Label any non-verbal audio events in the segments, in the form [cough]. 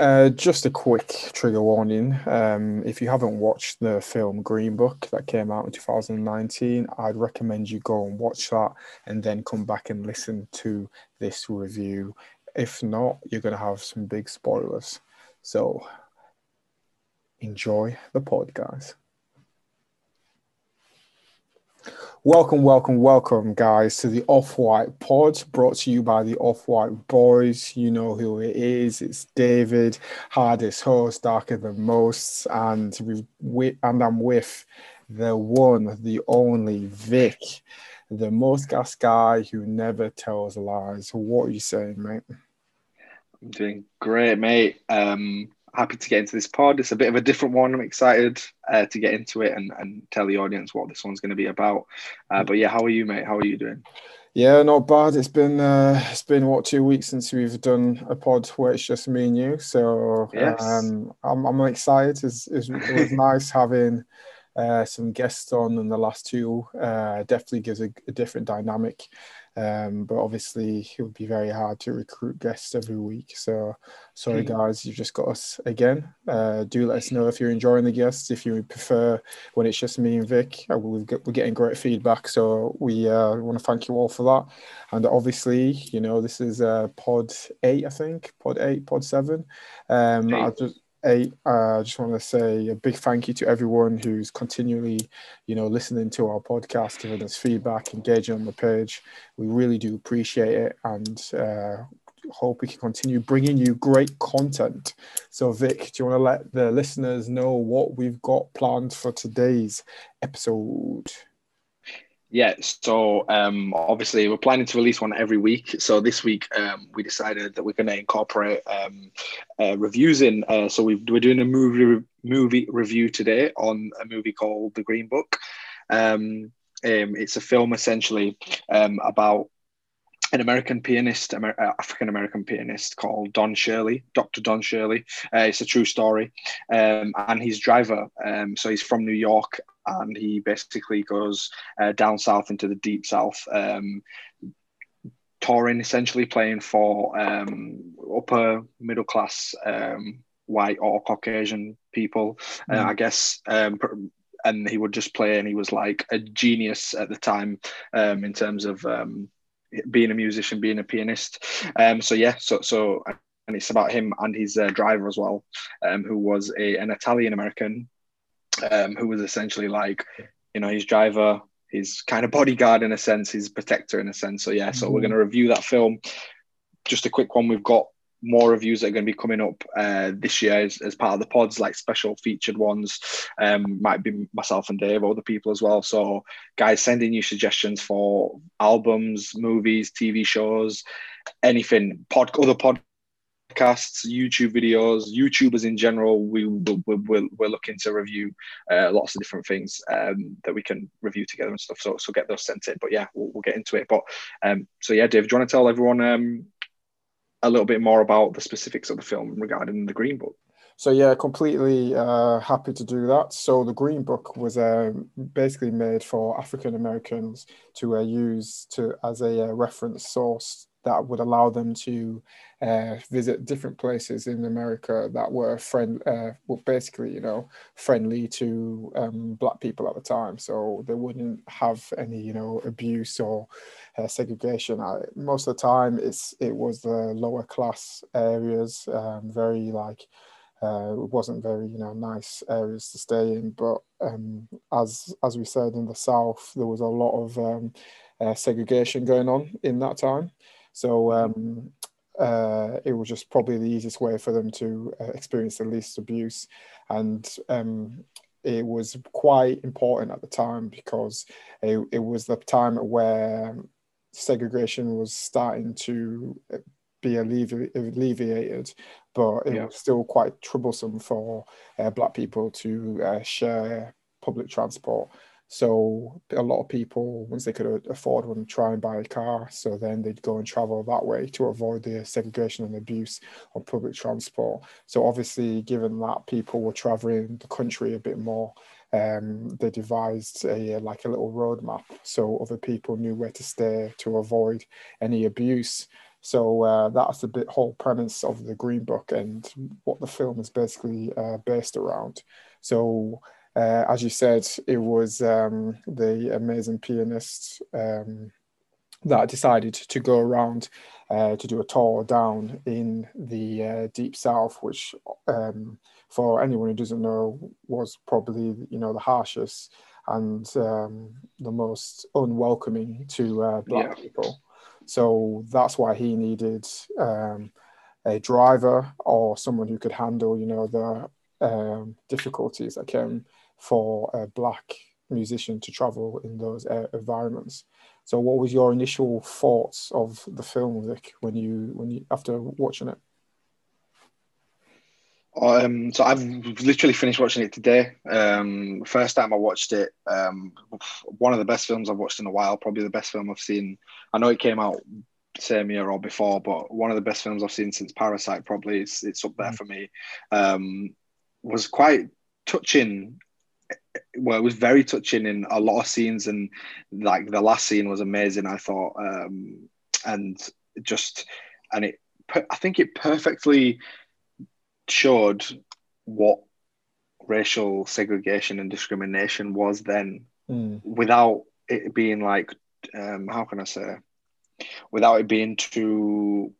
Uh, just a quick trigger warning. Um, if you haven't watched the film Green Book that came out in 2019, I'd recommend you go and watch that and then come back and listen to this review. If not, you're going to have some big spoilers. So enjoy the pod, guys. Welcome, welcome, welcome, guys, to the Off White Pod, brought to you by the Off White Boys. You know who it is. It's David, hardest host, darker than most, and we and I'm with the one, the only Vic, the most gas guy who never tells lies. What are you saying, mate? I'm doing great, mate. Um, happy to get into this pod. It's a bit of a different one. I'm excited uh, to get into it and, and tell the audience what this one's going to be about. Uh, but yeah, how are you, mate? How are you doing? Yeah, not bad. It's been uh, it's been what two weeks since we've done a pod where it's just me and you. So yes. um, I'm I'm excited. It's, it's, it was [laughs] nice having uh, some guests on in the last two. Uh, definitely gives a, a different dynamic. Um, but obviously, it would be very hard to recruit guests every week. So, sorry, mm. guys, you've just got us again. Uh, do let us know if you're enjoying the guests. If you prefer when it's just me and Vic, uh, we're getting great feedback. So, we uh, want to thank you all for that. And obviously, you know, this is uh, pod eight, I think, pod eight, pod seven. Um, uh, I just want to say a big thank you to everyone who's continually, you know, listening to our podcast, giving us feedback, engaging on the page. We really do appreciate it, and uh, hope we can continue bringing you great content. So, Vic, do you want to let the listeners know what we've got planned for today's episode? Yeah, so um, obviously we're planning to release one every week. So this week um, we decided that we're going to incorporate um, uh, reviews in. Uh, so we are doing a movie movie review today on a movie called The Green Book. Um, um, it's a film essentially um, about an American pianist, Amer- uh, African American pianist called Don Shirley, Dr. Don Shirley. Uh, it's a true story. Um, and his driver, um, so he's from New York and he basically goes uh, down south into the deep south, um, touring essentially, playing for um, upper middle class um, white or Caucasian people, mm. uh, I guess. Um, and he would just play, and he was like a genius at the time um, in terms of um, being a musician, being a pianist. so yeah, so so and it's about him and his uh, driver as well, um, who was a, an Italian American um, who was essentially like, you know, his driver, his kind of bodyguard in a sense, his protector in a sense. So yeah, so mm-hmm. we're going to review that film. Just a quick one. We've got more reviews that are going to be coming up uh, this year as, as, part of the pods, like special featured ones. Um, might be myself and Dave, other people as well. So, guys, sending you suggestions for albums, movies, TV shows, anything, pod, other pod podcasts, YouTube videos, YouTubers in general. We, we, we're, we're looking to review uh, lots of different things um, that we can review together and stuff. So, so get those sent in. But yeah, we'll, we'll get into it. But um, so yeah, Dave, do you want to tell everyone um, a little bit more about the specifics of the film regarding the Green Book? So yeah, completely uh, happy to do that. So the Green Book was uh, basically made for African Americans to uh, use to as a uh, reference source that would allow them to uh, visit different places in America that were friend, uh, basically, you know, friendly to um, black people at the time. So they wouldn't have any, you know, abuse or uh, segregation. I, most of the time, it's it was the lower class areas, um, very like. Uh, it wasn't very, you know, nice areas to stay in. But um, as as we said in the South, there was a lot of um, uh, segregation going on in that time. So um, uh, it was just probably the easiest way for them to uh, experience the least abuse. And um, it was quite important at the time because it, it was the time where segregation was starting to uh, be allevi- alleviated, but it yeah. was still quite troublesome for uh, Black people to uh, share public transport. So a lot of people, once they could afford one, try and buy a car. So then they'd go and travel that way to avoid the segregation and abuse of public transport. So obviously, given that people were traveling the country a bit more, um, they devised a like a little roadmap so other people knew where to stay to avoid any abuse. So uh, that's the bit, whole premise of the Green Book and what the film is basically uh, based around. So, uh, as you said, it was um, the amazing pianist um, that decided to go around uh, to do a tour down in the uh, deep south, which, um, for anyone who doesn't know, was probably you know the harshest and um, the most unwelcoming to uh, black yeah. people. So that's why he needed um, a driver or someone who could handle, you know, the um, difficulties that came for a black musician to travel in those uh, environments. So, what was your initial thoughts of the film, Vic, when you when you after watching it? Um, so I've literally finished watching it today. Um, first time I watched it, um, one of the best films I've watched in a while. Probably the best film I've seen. I know it came out same year or before, but one of the best films I've seen since Parasite. Probably it's, it's up there mm. for me. Um, was quite touching. Well, it was very touching in a lot of scenes, and like the last scene was amazing. I thought, um, and just and it. I think it perfectly showed what racial segregation and discrimination was then mm. without it being like um, how can i say without it being too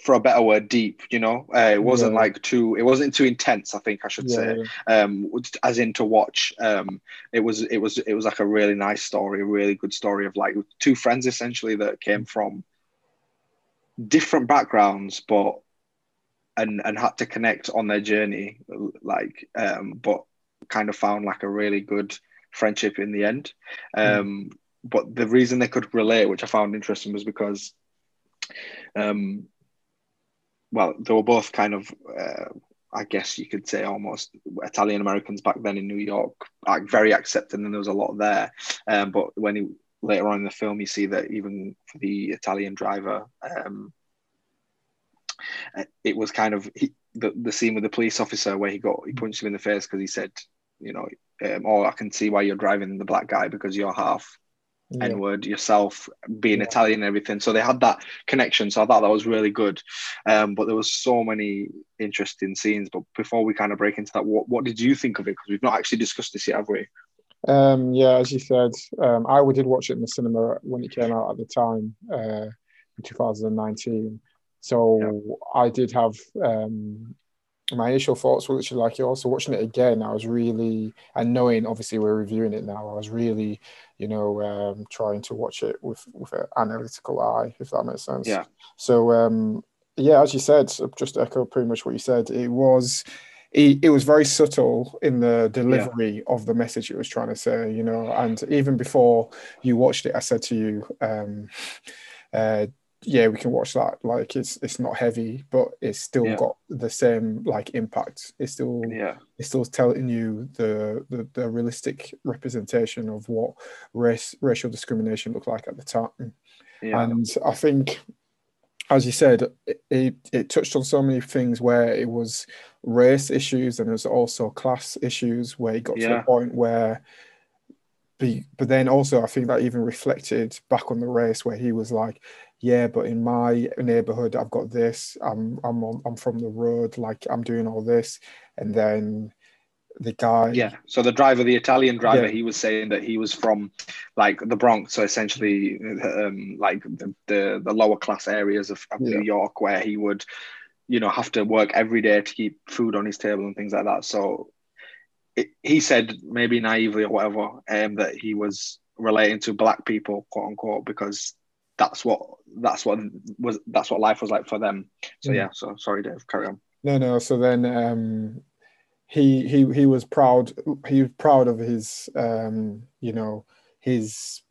for a better word, deep. You know, uh, it wasn't yeah. like too. It wasn't too intense. I think I should yeah, say, yeah. Um, as in to watch. Um, it was. It was. It was like a really nice story, a really good story of like two friends essentially that came from different backgrounds, but and and had to connect on their journey, like um, but kind of found like a really good friendship in the end. Hmm. Um, mm. But the reason they could relate, which I found interesting, was because, um, well, they were both kind of, uh, I guess you could say, almost Italian Americans back then in New York, like very accepting, and there was a lot there. Um, but when he later on in the film, you see that even for the Italian driver, um, it was kind of he, the, the scene with the police officer where he got he punched him in the face because he said, you know, um, oh, I can see why you're driving the black guy because you're half yeah. N word yourself, being yeah. Italian and everything. So they had that connection. So I thought that was really good. Um, but there was so many interesting scenes. But before we kind of break into that, what, what did you think of it? Because we've not actually discussed this yet, have we? Um, yeah, as you said, um, I did watch it in the cinema when it came out at the time uh, in 2019. So yeah. I did have um, my initial thoughts were literally like yours. So watching it again, I was really, and knowing obviously we're reviewing it now, I was really, you know, um, trying to watch it with with an analytical eye, if that makes sense. Yeah. So um, yeah, as you said, just echo pretty much what you said. It was it, it was very subtle in the delivery yeah. of the message it was trying to say, you know. And even before you watched it, I said to you, um, uh, yeah, we can watch that. Like it's it's not heavy, but it's still yeah. got the same like impact. It's still yeah, it's still telling you the, the the realistic representation of what race racial discrimination looked like at the time. Yeah. And I think as you said, it, it, it, touched on so many things where it was race issues and there's also class issues where it got yeah. to a point where but then also I think that even reflected back on the race where he was like, yeah, but in my neighborhood I've got this. I'm I'm on, I'm from the road, like I'm doing all this, and then the guy. Yeah. So the driver, the Italian driver, yeah. he was saying that he was from like the Bronx, so essentially um, like the, the, the lower class areas of, of yeah. New York, where he would, you know, have to work every day to keep food on his table and things like that. So it, he said maybe naively or whatever, um, that he was relating to black people, quote unquote, because that's what that's what was that's what life was like for them. So mm. yeah. So sorry, Dave. Carry on. No, no. So then um, he he he was proud he was proud of his um you know his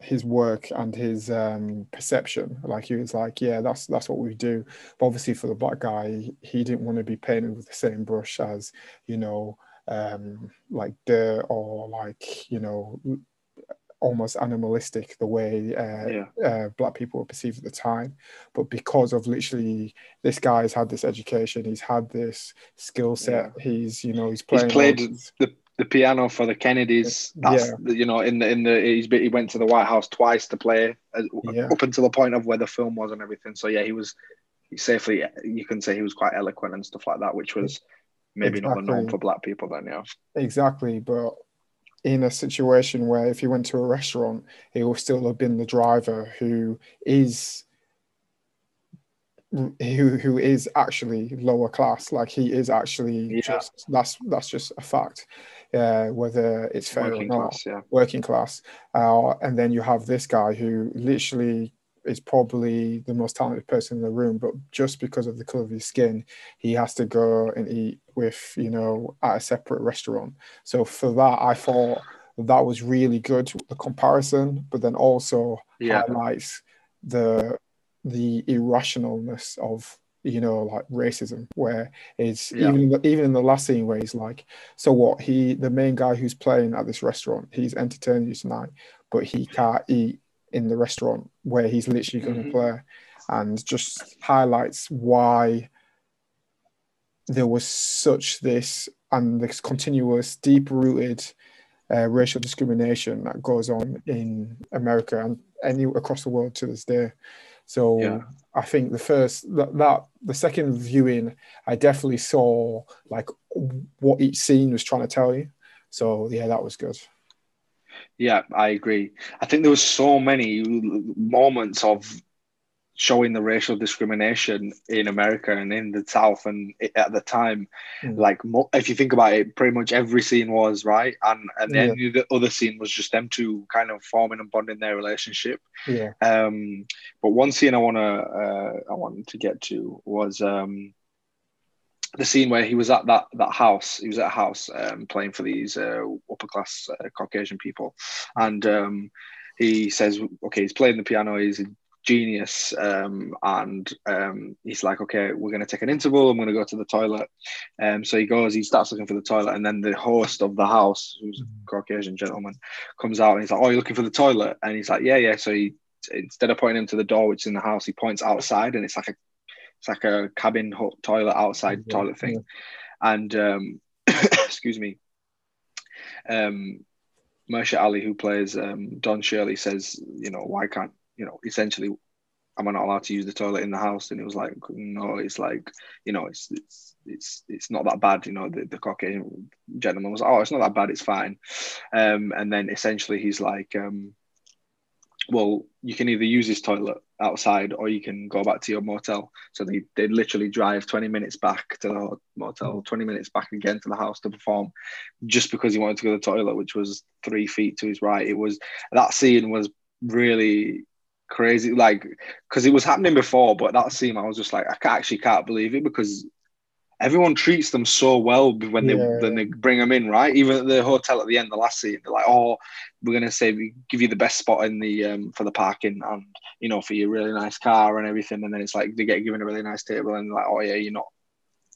his work and his um perception like he was like yeah that's that's what we do but obviously for the black guy he didn't want to be painted with the same brush as you know um like dirt or like you know almost animalistic the way uh, yeah. uh, black people were perceived at the time but because of literally this guy's had this education he's had this skill set yeah. he's you know he's playing he's played the the piano for the Kennedys. That's Yeah. you know in the in the he's he went to the White House twice to play uh, up until the point of where the film was and everything. So yeah, he was safely. You can say he was quite eloquent and stuff like that, which was maybe not the norm for black people then. Yeah, Exactly, but in a situation where if he went to a restaurant, it will still have been the driver who is who who is actually lower class. Like he is actually Yeah. just that's that's just a fact. Uh, whether it's fair working or not, class. Yeah, working class, uh, and then you have this guy who literally is probably the most talented person in the room, but just because of the color of his skin, he has to go and eat with you know at a separate restaurant. So for that, I thought that was really good the comparison, but then also Yeah. highlights the the irrationalness of you know like racism where it's Yeah. even even in the last scene where he's like so what he the main guy who's playing at this restaurant he's entertaining you tonight but he can't eat in the restaurant where he's literally going to Mhm. play and just highlights why there was such this and this continuous deep rooted uh, racial discrimination that goes on in America and any across the world to this day. So Yeah. I think the first that, that the second viewing, I definitely saw like what each scene was trying to tell you. So yeah, that was good. yeah, I agree. I think there was so many moments of showing the racial discrimination in America and in the South and at the time. Mm. Like mo- if you think about it, pretty much every scene was right, and and then the other scene was just them two kind of forming and bonding their relationship. Yeah, Um, but one scene I wanna uh, I wanted to get to was um, the scene where he was at that that house. He was at a house um, playing for these uh, upper class uh, Caucasian people, and um, he says, "Okay, he's playing the piano. He's genius." Um, and um, he's like, "Okay, we're going to take an interval. I'm going to go to the toilet." Um, so he goes. He starts looking for the toilet, and then the host of the house, who's a Caucasian gentleman, comes out and he's like, "Oh, you're looking for the toilet?" And he's like, "Yeah, yeah." So he instead of pointing him to the door, which is in the house, he points outside, and it's like a it's like a cabin toilet outside Yeah, toilet thing. And um, [coughs] excuse me, um, Mahershala Ali, who plays um, Don Shirley, says, you know, why can't you know? Essentially, am I not allowed to use the toilet in the house? And it was like, no, it's like, you know, it's it's it's it's not that bad. You know, the, the Caucasian gentleman was, oh, it's not that bad, it's fine. Um, and then essentially, he's like, um, well, you can either use this toilet outside or you can go back to your motel. So they they literally drive 20 minutes back to the motel, 20 minutes back again to the house to perform just because he wanted to go to the toilet, which was three feet to his right. It was that scene was really crazy, like because it was happening before, but that scene I was just like, I actually can't believe it because everyone treats them so well when they Yeah. when they bring them in, right? Even at the hotel at the end, the last scene, they're like, "Oh, we're gonna say we give you the best spot in the um, for the parking and you know for your really nice car and everything." And then it's like they get given a really nice table and like, "Oh yeah, you're not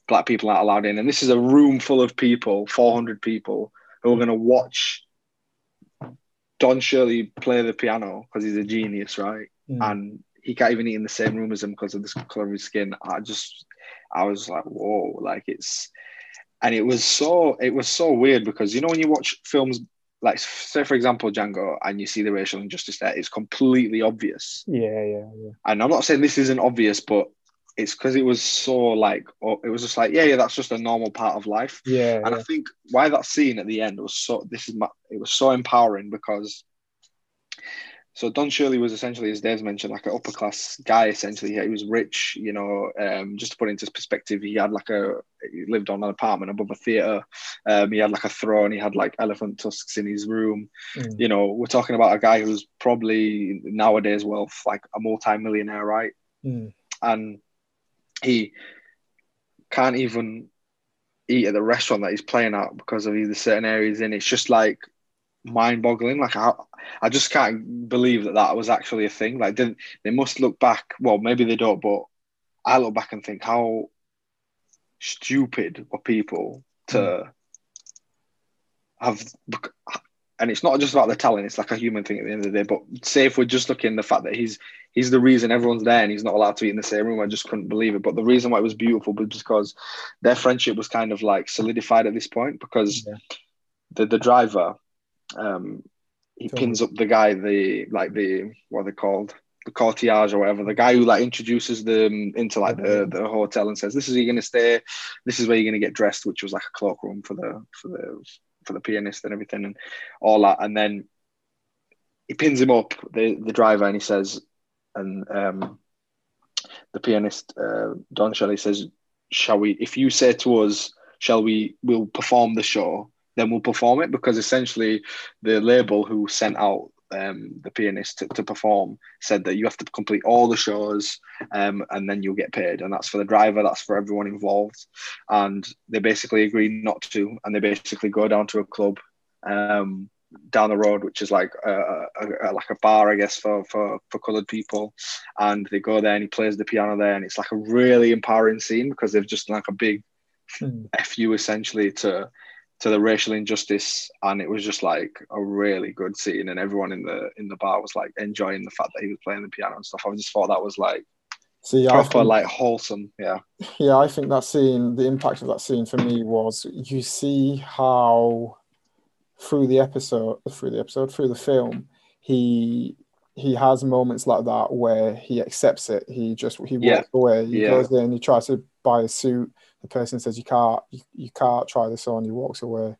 black people aren't allowed in." And this is a room full of people, 400 people who are gonna watch Don Shirley play the piano because he's a genius, right? Mm. and he can't even eat in the same room as him because of the color of his skin. I just, I was like, whoa, like it's, and it was so, it was so weird because you know when you watch films like, say for example, Django, and you see the racial injustice there, it's completely obvious. yeah, yeah, yeah. And I'm not saying this isn't obvious, but it's because it was so like, it was just like, yeah, yeah, that's just a normal part of life. Yeah, And yeah. I think why that scene at the end was so this is my, it was so empowering because so Don Shirley was essentially, as Dave's mentioned, like an upper class guy. Essentially, he was rich. You know, um, just to put it into perspective, he had like a he lived on an apartment above a theater. Um, he had like a throne. He had like elephant tusks in his room. Mm. You know, we're talking about a guy who's probably nowadays wealth like a multi-millionaire, right? Mm. and he can't even eat at the restaurant that he's playing at because of either certain areas in. It's just like mind-boggling. Like I, I just can't believe that that was actually a thing. Like they, they must look back. Well, maybe they don't, but I look back and think how stupid were people to hmm. have. And it's not just about the talent; it's like a human thing at the end of the day. But say if we're just looking at the fact that he's he's the reason everyone's there and he's not allowed to eat in the same room. I just couldn't believe it. But the reason why it was beautiful was because their friendship was kind of like solidified at this point because Yeah. the the driver, um, he pins up the guy, the like the what are they called, the courtiers or whatever, the guy who like introduces them into like the the hotel and says, "This is where you're gonna stay. This is where you're gonna get dressed," which was like a cloakroom for the for the for the pianist and everything and all that. And then he pins him up, the the driver, and he says, and um, the pianist uh, Don Shirley says, "Shall we? If you say to us, shall we? We'll perform the show." Then we'll perform it because essentially the label who sent out um, the pianist to, to perform said that you have to complete all the shows um, and then you'll get paid. And that's for the driver, that's for everyone involved. And they basically agree not to. And they basically go down to a club um, down the road, which is like a, a, a, like a bar, I guess, for, for, for colored people. And they go there and he plays the piano there. And it's like a really empowering scene because they've just like a big Hmm. fu essentially to to the racial injustice and it was just like a really good scene and everyone in the in the bar was like enjoying the fact that he was playing the piano and stuff i just thought that was like See, I proper think, like wholesome yeah [laughs] yeah, I think that scene, the impact of that scene for me was you see how through the episode, through the episode, through the film, he he has moments like that where he accepts it. He just he walks Yeah. away. He Yeah. goes in. He tries to buy a suit. The person says you can't. You, you can't try this on. He walks away.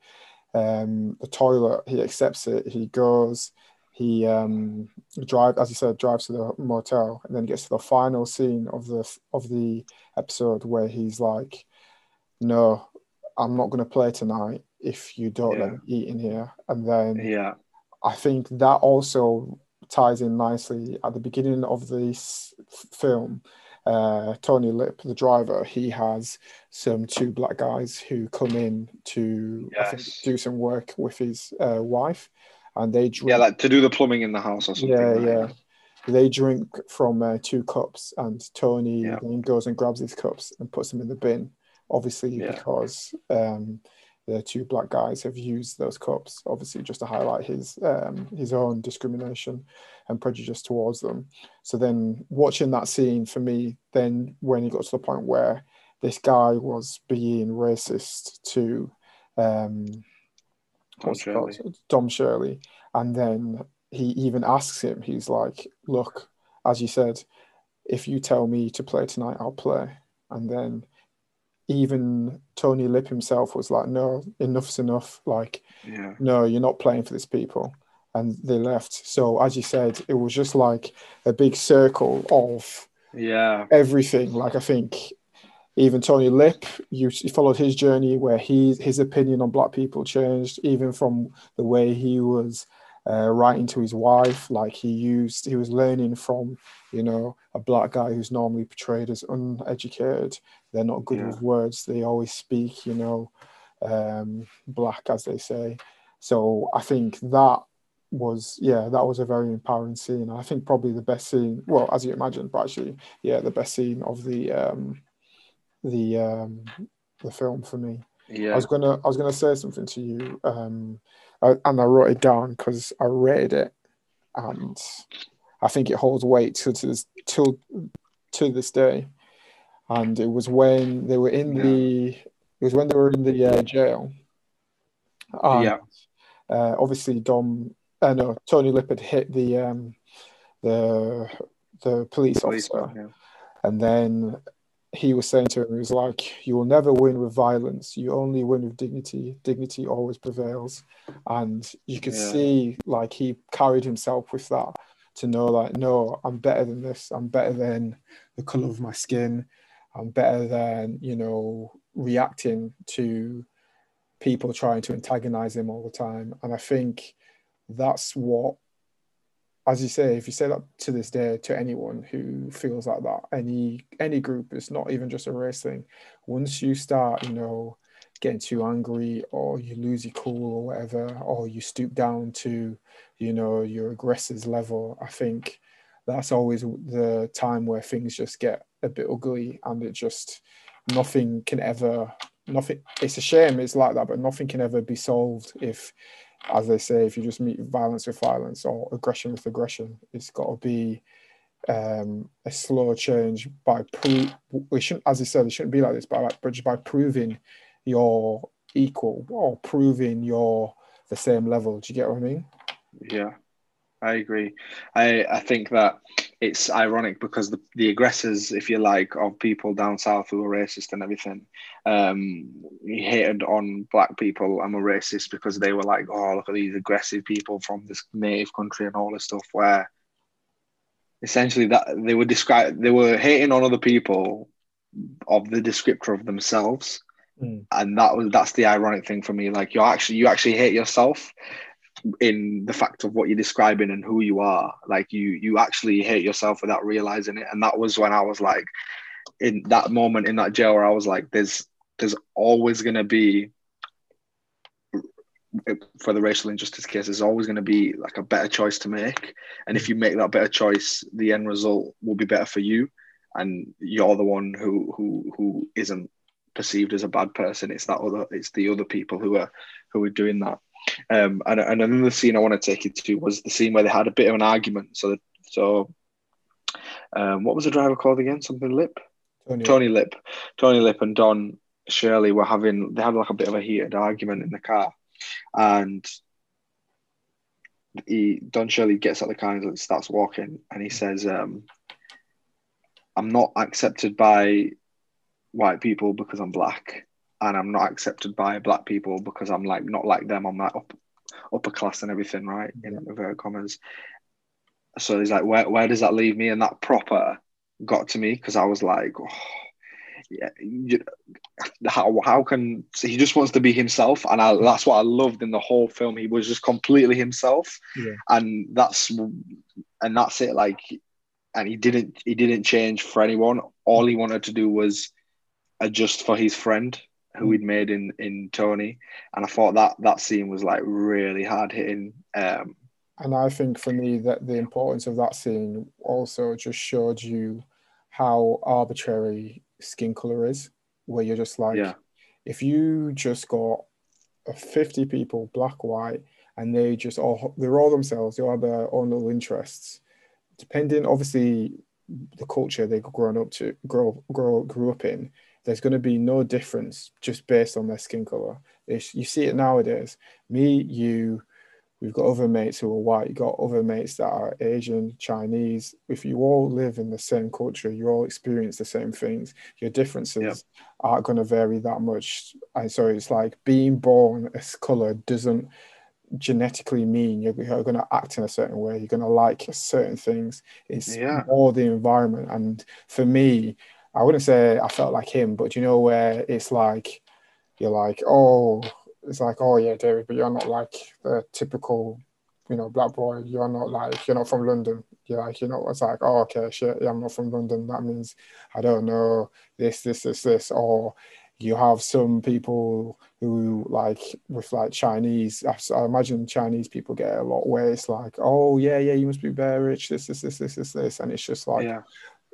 Um, the toilet. He accepts it. He goes. He um, drive as you said drives to the motel and then gets to the final scene of the of the episode where he's like, "No, I'm not going to play tonight if you don't let me eat in here." And then yeah I think that also ties in nicely at the beginning of this film. Uh, Tony Lip, the driver, he has some two black guys who come in to I think, do some work with his uh, wife, and they drink. yeah like to do the plumbing in the house or something Yeah, like yeah. that. They drink from uh, two cups, and Tony Yeah. then goes and grabs these cups and puts them in the bin. Obviously, Yeah. because um, the two black guys have used those cups, obviously just to highlight his um, his own discrimination and prejudice towards them. So then, watching that scene for me, then when he got to the point where this guy was being racist to um, Tom what's it called? Shirley. Dom Shirley. And then he even asks him, he's like, Look, as you said, if you tell me to play tonight, I'll play. And then even Tony Lip himself was like, No, enough's enough. Like, yeah no, you're not playing for these people. And they left. So, as you said, it was just like a big circle of yeah everything. Like I think even Tony Lip, you, you followed his journey where he his opinion on black people changed, even from the way he was uh, writing to his wife. Like he used, he was learning from you know a black guy who's normally portrayed as uneducated. They're not good Yeah. with words. They always speak, you know, um, black as they say. So I think that was yeah that was a very empowering scene i think probably the best scene well as you imagine but actually yeah the best scene of the um the um the film for me yeah i was gonna i was gonna say something to you um I, and i wrote it down because i read it and i think it holds weight to, to this till to this day and it was when they were in the it was when they were in the uh, jail and, Yeah. uh, obviously dom uh, no tony lippard hit the um the the police Police, officer yeah. and then he was saying to him, he was like, You will never win with violence. You only win with dignity. Dignity always prevails. And you could Yeah. see, like, he carried himself with that to know, like, no, I'm better than this. I'm better than the color of my skin. I'm better than, you know, reacting to people trying to antagonize him all the time. And I think that's what as you say, if you say that to this day to anyone who feels like that, any any group, it's not even just a race thing. Once you start, you know, getting too angry, or you lose your cool, or whatever, or you stoop down to, you know, your aggressor's level, I think that's always the time where things just get a bit ugly, and it just nothing can ever nothing. It's a shame it's like that, but nothing can ever be solved if as they say, if you just meet violence with violence or aggression with aggression, it's got to be um, a slow change by pro. We shouldn't, as I said, it shouldn't be like this, but, but just by proving you're equal or proving you're the same level. Do you get what I mean? Yeah, I agree. I I think that it's ironic because the, the aggressors, if you like, of people down south who were racist and everything, um, hated on black people I'm a racist because they were like, oh, look at these aggressive people from this native country and all this stuff. Where essentially that they were describe they were hating on other people of the descriptor of themselves. Mm. And that was that's the ironic thing for me. Like you actually you actually hate yourself in the fact of what you're describing and who you are. Like you you actually hate yourself without realizing it. And that was when i was like in that moment in that jail where i was like there's there's always going to be for the racial injustice case there's always going to be like a better choice to make. And if you make that better choice the end result will be better for you. And you're the one who who who isn't perceived as a bad person. It's that other it's the other people who are who are doing that um, and, and another scene I want to take you to was the scene where they had a bit of an argument. So, so um, what was the driver called again? Something Lip? Tony. Tony Lip. Tony Lip and Don Shirley were having, they had like a bit of a heated argument in the car. And he, Don Shirley gets out of the car and starts walking and he says, um, I'm not accepted by white people because I'm black and I'm not accepted by black people because I'm like not like them. I'm like up, upper class and everything, right? In inverted commas. So he's like, where where does that leave me? And that proper got to me because I was like, oh, yeah, you, how how can he just wants to be himself, and I, that's what I loved in the whole film. He was just completely himself, Yeah. and that's and that's it. Like, and he didn't he didn't change for anyone. All he wanted to do was adjust for his friend who he'd made in in Tony, and I thought that that scene was like really hard hitting. Um, And I think for me that the importance of that scene also just showed you how arbitrary skin color is, where you're just like, Yeah. if you just got uh, 50 people, black, white, and they just all, they're all themselves, they all have their own little interests, depending, obviously, the culture they've grown up to, grow, grow, grew up in, there's going to be no difference just based on their skin color. It's, you see it nowadays. Me, you, we've got other mates who are white, you've got other mates that are Asian, Chinese. If you all live in the same culture, you all experience the same things. Your differences Yep. aren't going to vary that much. And so it's like being born as color doesn't genetically mean you're, you're going to act in a certain way. You're going to like certain things. It's Yeah. more the environment. And for me, I wouldn't say I felt like him, but you know where it's like you're like, oh, it's like, oh yeah, David, but you're not like the typical, you know, black boy. You're not like you're not from London. You're like, you know, it's like, oh, okay, shit, yeah, I'm not from London. That means I don't know this, this, this, this, or you have some people who like with like Chinese. I imagine Chinese people get a lot where it's like, oh yeah, yeah, you must be very rich. This, this, this, this, this, this, and it's just like, yeah,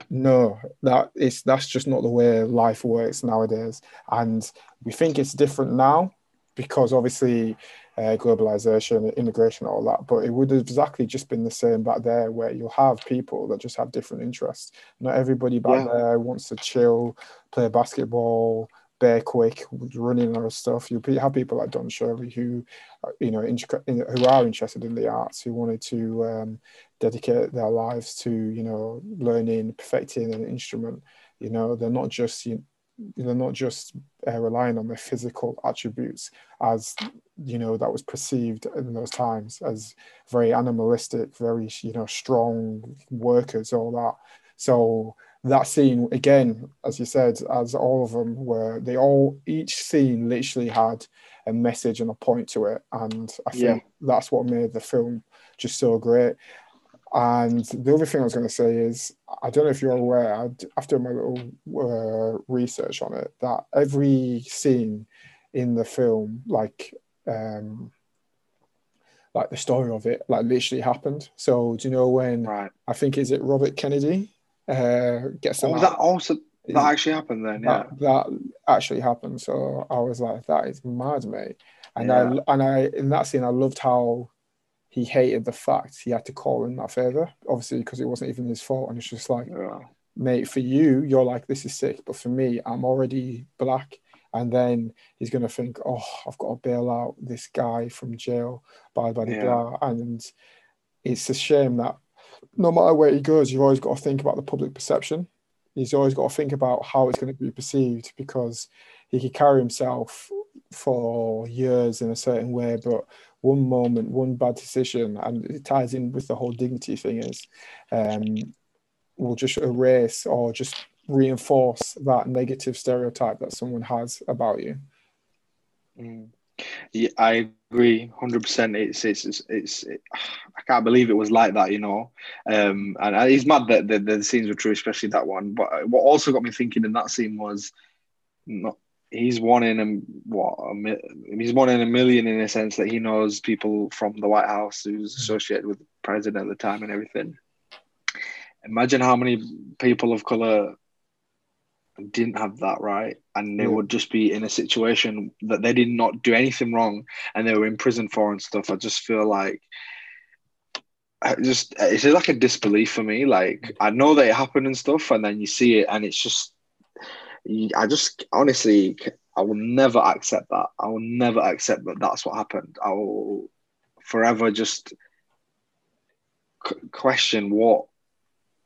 no that is that's just not the way life works nowadays and we think it's different now because obviously uh, globalization immigration all that but it would have exactly just been the same back there where you'll have people that just have different interests not everybody back Yeah. there wants to chill play basketball bear quick running and stuff. You have people like don shirley who uh, you know who are interested in the arts who wanted to um, dedicate their lives to you know learning perfecting an instrument. You know they're not just you they're not just uh, relying on their physical attributes as you know that was perceived in those times as very animalistic very you know strong workers all that. So that scene again as you said as all of them were they all each scene literally had a message and a point to it and i think Yeah. that's what made the film just so great and the other thing I was going to say is, I don't know if you're aware, I'd- after my little uh, research on it, that every scene in the film, like, um, like the story of it, like literally happened. So do you know when right. I think is it Robert Kennedy uh, gets Oh, that also that actually happened then. Yeah, that, that actually happened. So I was like, that is mad, mate. And Yeah. I and I in that scene, I loved how he hated the fact he had to call in that favor, obviously because it wasn't even his fault. And it's just like, yeah, mate, for you, you're like, this is sick, but for me, I'm already black. and then he's going to think, oh, I've got to bail out this guy from jail, blah blah yeah. blah, and it's a shame that no matter where he goes, you've always got to think about the public perception. He's always got to think about how it's going to be perceived because he could carry himself for years in a certain way, but one moment, one bad decision, and it ties in with the whole dignity thing is, um, will just erase or just reinforce that negative stereotype that someone has about you. Mm. Yeah, I agree, hundred percent. It's it's it's, it's it, I can't believe it was like that, you know. Um, and it's mad that the, the scenes were true, especially that one. But what also got me thinking in that scene was, not he's one in a what a, he's one in a million in a sense that he knows people from the White House who's hmm. associated with the president at the time and everything. Imagine how many people of color didn't have that right, and they would just be in a situation that they did not do anything wrong, and they were in prison for and stuff. I just feel like. I just it's just like a disbelief for me. Like mm. I know that it happened and stuff, and then you see it, and it's just I just honestly, I will never accept that. I will never accept that that's what happened. I will forever just question what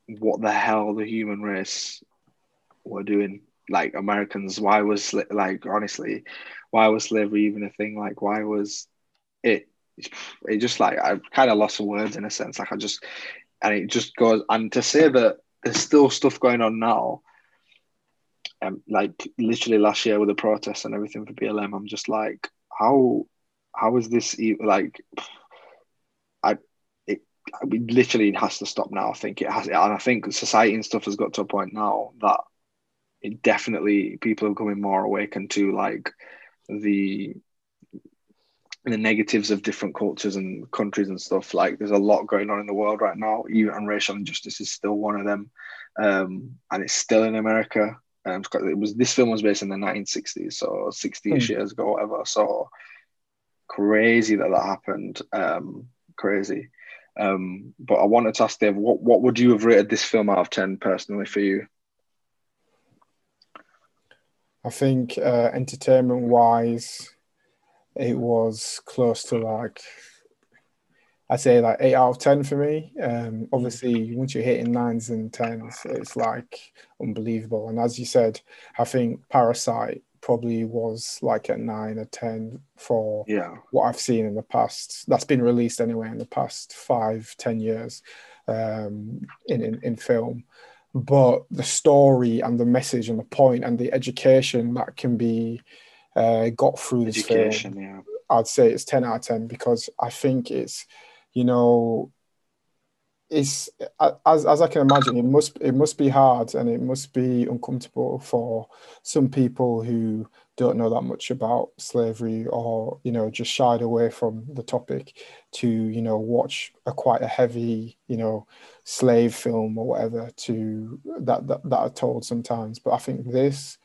what the hell the human race were doing. Like Americans, why was like honestly, why was slavery even a thing? Like why was it? It just like I kind of lost the words in a sense. Like I just and it just goes and to say that there's still stuff going on now um, like literally last year with the protests and everything for BLM, I'm just like, how how is this even like? I it literally has to stop now. I think it has, and I think society and stuff has got to a point now that it definitely people are becoming more awakened to like the the negatives of different cultures and countries and stuff. Like there's a lot going on in the world right now, even and racial injustice is still one of them. Um, and it's still in America. Um, it was this film was based in the 1960s, so 60 mm. years ago, whatever. So crazy that that happened. Um, crazy. Um, but I wanted to ask Dave, what what would you have rated this film out of ten personally for you? I think uh, entertainment wise, it was close to like I say like eight out of ten for me. Um, obviously, once you're hitting nines and tens, it's like unbelievable. And as you said, I think Parasite probably was like a nine or ten for yeah. what I've seen in the past. That's been released anyway in the past five, ten years um, in, in in film. But the story and the message and the point and the education that can be uh, got through this education, film, yeah. I'd say it's ten out of ten because I think it's you know, it's as as I can imagine, it must it must be hard and it must be uncomfortable for some people who don't know that much about slavery or you know just shied away from the topic to you know watch a quite a heavy you know slave film or whatever to that that, that are told sometimes but i think this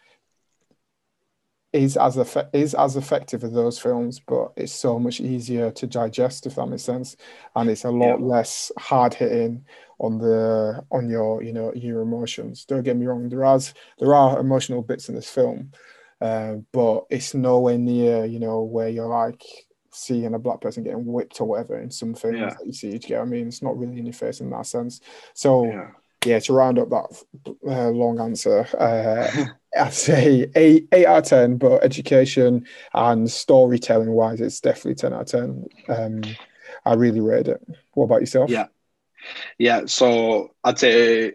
is as effect, is as effective as those films, but it's so much easier to digest, if that makes sense, and it's a lot yeah. less hard hitting on the on your you know your emotions. Don't get me wrong, there are there are emotional bits in this film, uh, but it's nowhere near you know where you're like seeing a black person getting whipped or whatever in some films yeah. that you see. Do you get I mean? It's not really in your face in that sense. So. Yeah yeah, to round up that uh, long answer, uh, [laughs] I'd say eight, eight out of 10, but education and storytelling wise, it's definitely 10 out of 10. Um, I really rate it. What about yourself? Yeah. Yeah. So I'd say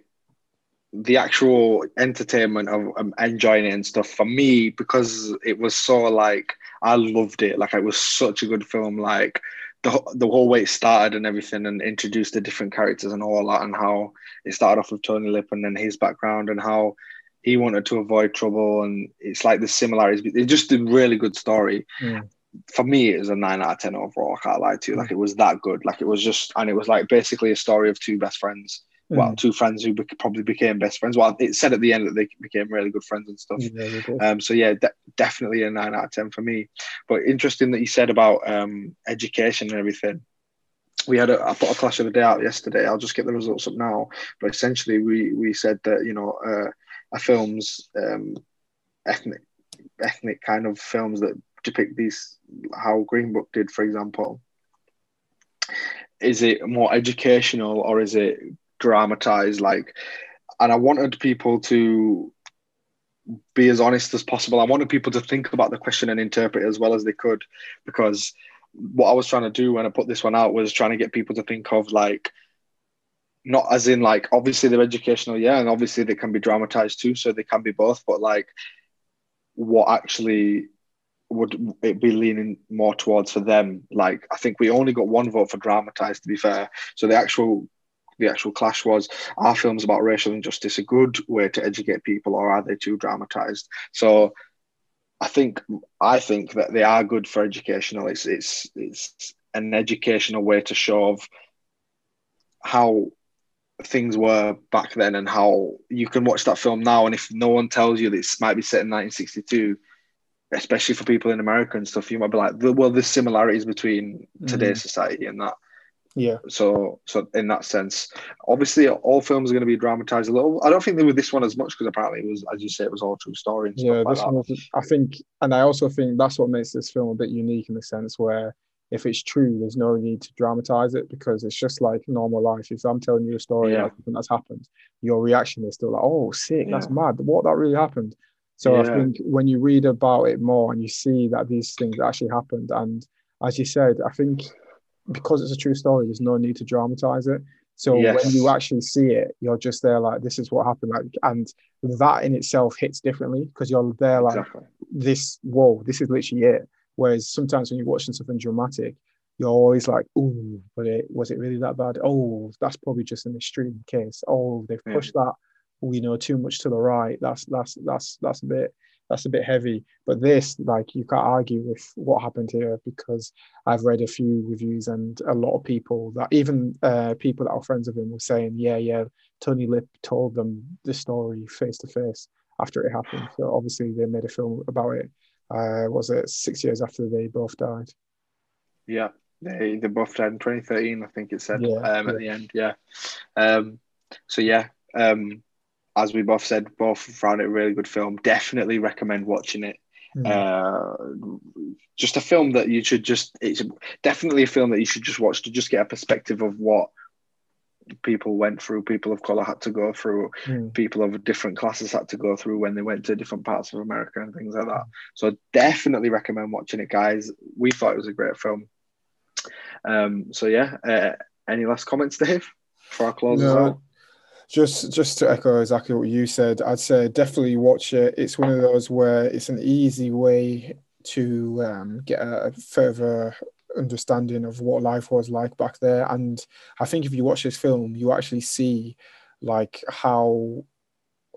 the actual entertainment of um, enjoying it and stuff for me, because it was so like, I loved it. Like, it was such a good film. Like, the, the whole way it started and everything and introduced the different characters and all that and how it started off with Tony Lip and then his background and how he wanted to avoid trouble and it's like the similarities it's just a really good story mm. for me it was a 9 out of 10 overall I can't lie to you like it was that good like it was just and it was like basically a story of two best friends. Well two friends who probably became best friends. Well it said at the end that they became really good friends and stuff. Yeah, um so yeah de- definitely a 9 out of 10 for me. But interesting that you said about um education and everything. We had a I put a clash of the day out yesterday. I'll just get the results up now. But essentially, we we said that you know uh, a film's um, ethnic ethnic kind of films that depict these how Green Book did, for example, is it more educational or is it dramatized? Like, and I wanted people to be as honest as possible. I wanted people to think about the question and interpret it as well as they could, because what I was trying to do when I put this one out was trying to get people to think of like not as in like obviously they're educational, yeah, and obviously they can be dramatized too, so they can be both, but like what actually would it be leaning more towards for them? Like I think we only got one vote for dramatized to be fair. So the actual the actual clash was are films about racial injustice a good way to educate people or are they too dramatized? So I think I think that they are good for educational. It's it's it's an educational way to show of how things were back then and how you can watch that film now and if no one tells you this might be set in 1962 especially for people in america and stuff you might be like well there's similarities between today's mm. society and that yeah so so in that sense obviously all films are going to be dramatized a little i don't think they were this one as much because apparently it was as you say it was all true story yeah this like one was, i think and i also think that's what makes this film a bit unique in the sense where if it's true, there's no need to dramatize it because it's just like normal life. If I'm telling you a story yeah. something that's happened, your reaction is still like, "Oh, sick, yeah. that's mad. What that really happened." So yeah. I think when you read about it more and you see that these things actually happened, and as you said, I think because it's a true story, there's no need to dramatize it. So yes. when you actually see it, you're just there like, "This is what happened," like, and that in itself hits differently because you're there like, exactly. "This, whoa, this is literally it." Whereas sometimes when you're watching something dramatic, you're always like, "Oh, but it was it really that bad? Oh, that's probably just an extreme case. Oh, they've pushed yeah. that, you know, too much to the right. That's that's that's that's a bit that's a bit heavy. But this, like, you can't argue with what happened here because I've read a few reviews and a lot of people that even uh, people that are friends of him were saying, yeah, yeah, Tony Lip told them the story face to face after it happened. So obviously they made a film about it uh, was it six years after they both died? Yeah, they they both died in 2013, I think it said yeah, um, yeah. at the end. Yeah. Um, so yeah, um, as we both said, both found it a really good film. Definitely recommend watching it. Mm. Uh, just a film that you should just it's definitely a film that you should just watch to just get a perspective of what people went through, people of color had to go through, mm. people of different classes had to go through when they went to different parts of America and things like that. So definitely recommend watching it, guys. We thought it was a great film. Um, so yeah, uh, any last comments, Dave, for our close no, out? Just, just to echo exactly what you said, I'd say definitely watch it. It's one of those where it's an easy way to um, get a further understanding of what life was like back there. And I think if you watch this film, you actually see like how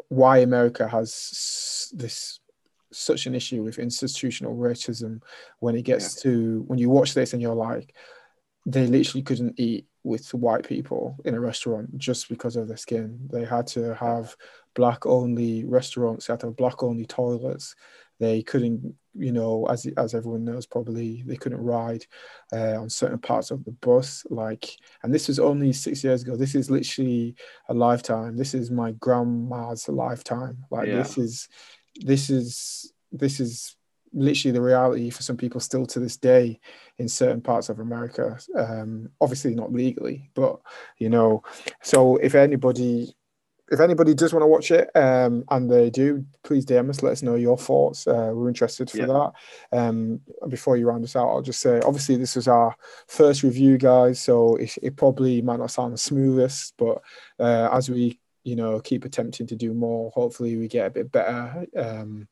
why America has this such an issue with institutional racism when it gets yeah. to when you watch this and you're like they literally couldn't eat with white people in a restaurant just because of their skin they had to have black only restaurants they had to have black only toilets they couldn't, you know, as as everyone knows, probably they couldn't ride uh, on certain parts of the bus. Like, and this was only six years ago. This is literally a lifetime. This is my grandma's lifetime. Like, yeah. this is, this is, this is literally the reality for some people still to this day in certain parts of America. Um, obviously not legally, but you know. So if anybody if anybody does want to watch it um, and they do, please DM us. Let us know your thoughts. Uh, we're interested for yeah. that. Um, before you round us out, I'll just say, obviously, this is our first review, guys. So it, it probably might not sound the smoothest, but uh, as we you know keep attempting to do more. Hopefully we get a bit better. Um,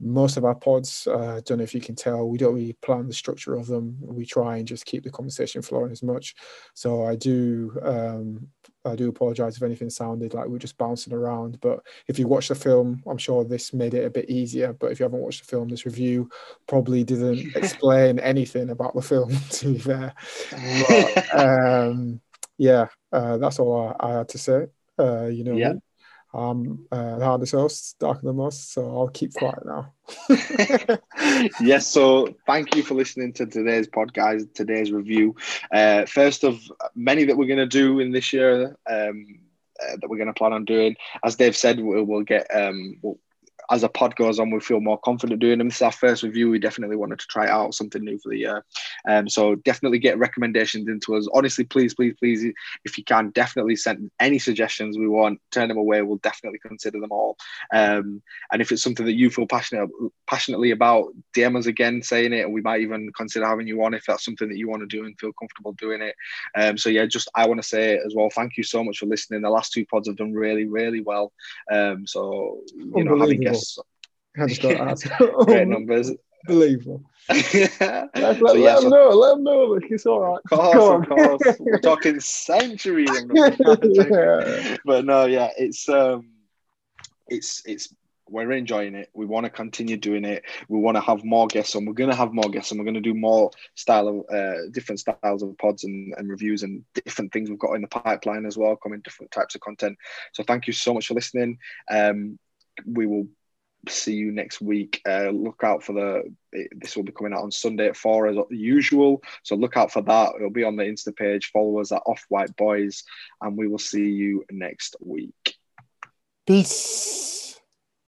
most of our pods uh, don't know if you can tell we don't really plan the structure of them. We try and just keep the conversation flowing as much. So i do um, i do apologize if anything sounded like we're just bouncing around but if you watch the film i'm sure this made it a bit easier. But if you haven't watched the film this review probably didn't [laughs] explain anything about the film [laughs] to be fair. [laughs] But, um, yeah uh, that's all I, I had to say. uh, you know, yeah. um, uh, the hardest host, darker than most. So I'll keep quiet now. [laughs] yes. So thank you for listening to today's podcast, today's review. Uh, first of many that we're going to do in this year. Um, uh, that we're going to plan on doing. As Dave said, we'll, we'll get um, we'll, as a pod goes on, we feel more confident doing them. This is our first review. We definitely wanted to try out something new for the year. Um, so definitely get recommendations into us. Honestly, please, please, please, if you can, definitely send any suggestions we want. Turn them away. We'll definitely consider them all. Um, and if it's something that you feel passionate passionately about, DM us again saying it, and we might even consider having you on if that's something that you want to do and feel comfortable doing it. Um, so yeah, just I want to say as well, thank you so much for listening. The last two pods have done really, really well. Um, so you know, having guests. I just got to ask. Great numbers. Unbelievable. let, let, so, yeah, let so, know. Let them know. Like, it's all right. Of course, of course. We're talking centuries. [laughs] yeah. But no, yeah, it's um, it's it's we're enjoying it. We want to continue doing it. We want to have more guests and We're going to have more guests and we're going to do more style of uh, different styles of pods and, and reviews and different things we've got in the pipeline as well, coming different types of content. So thank you so much for listening. Um, we will see you next week. Uh, look out for the. This will be coming out on Sunday at four as usual. So look out for that. It'll be on the Insta page. Follow us at Off White Boys, and we will see you next week. Peace.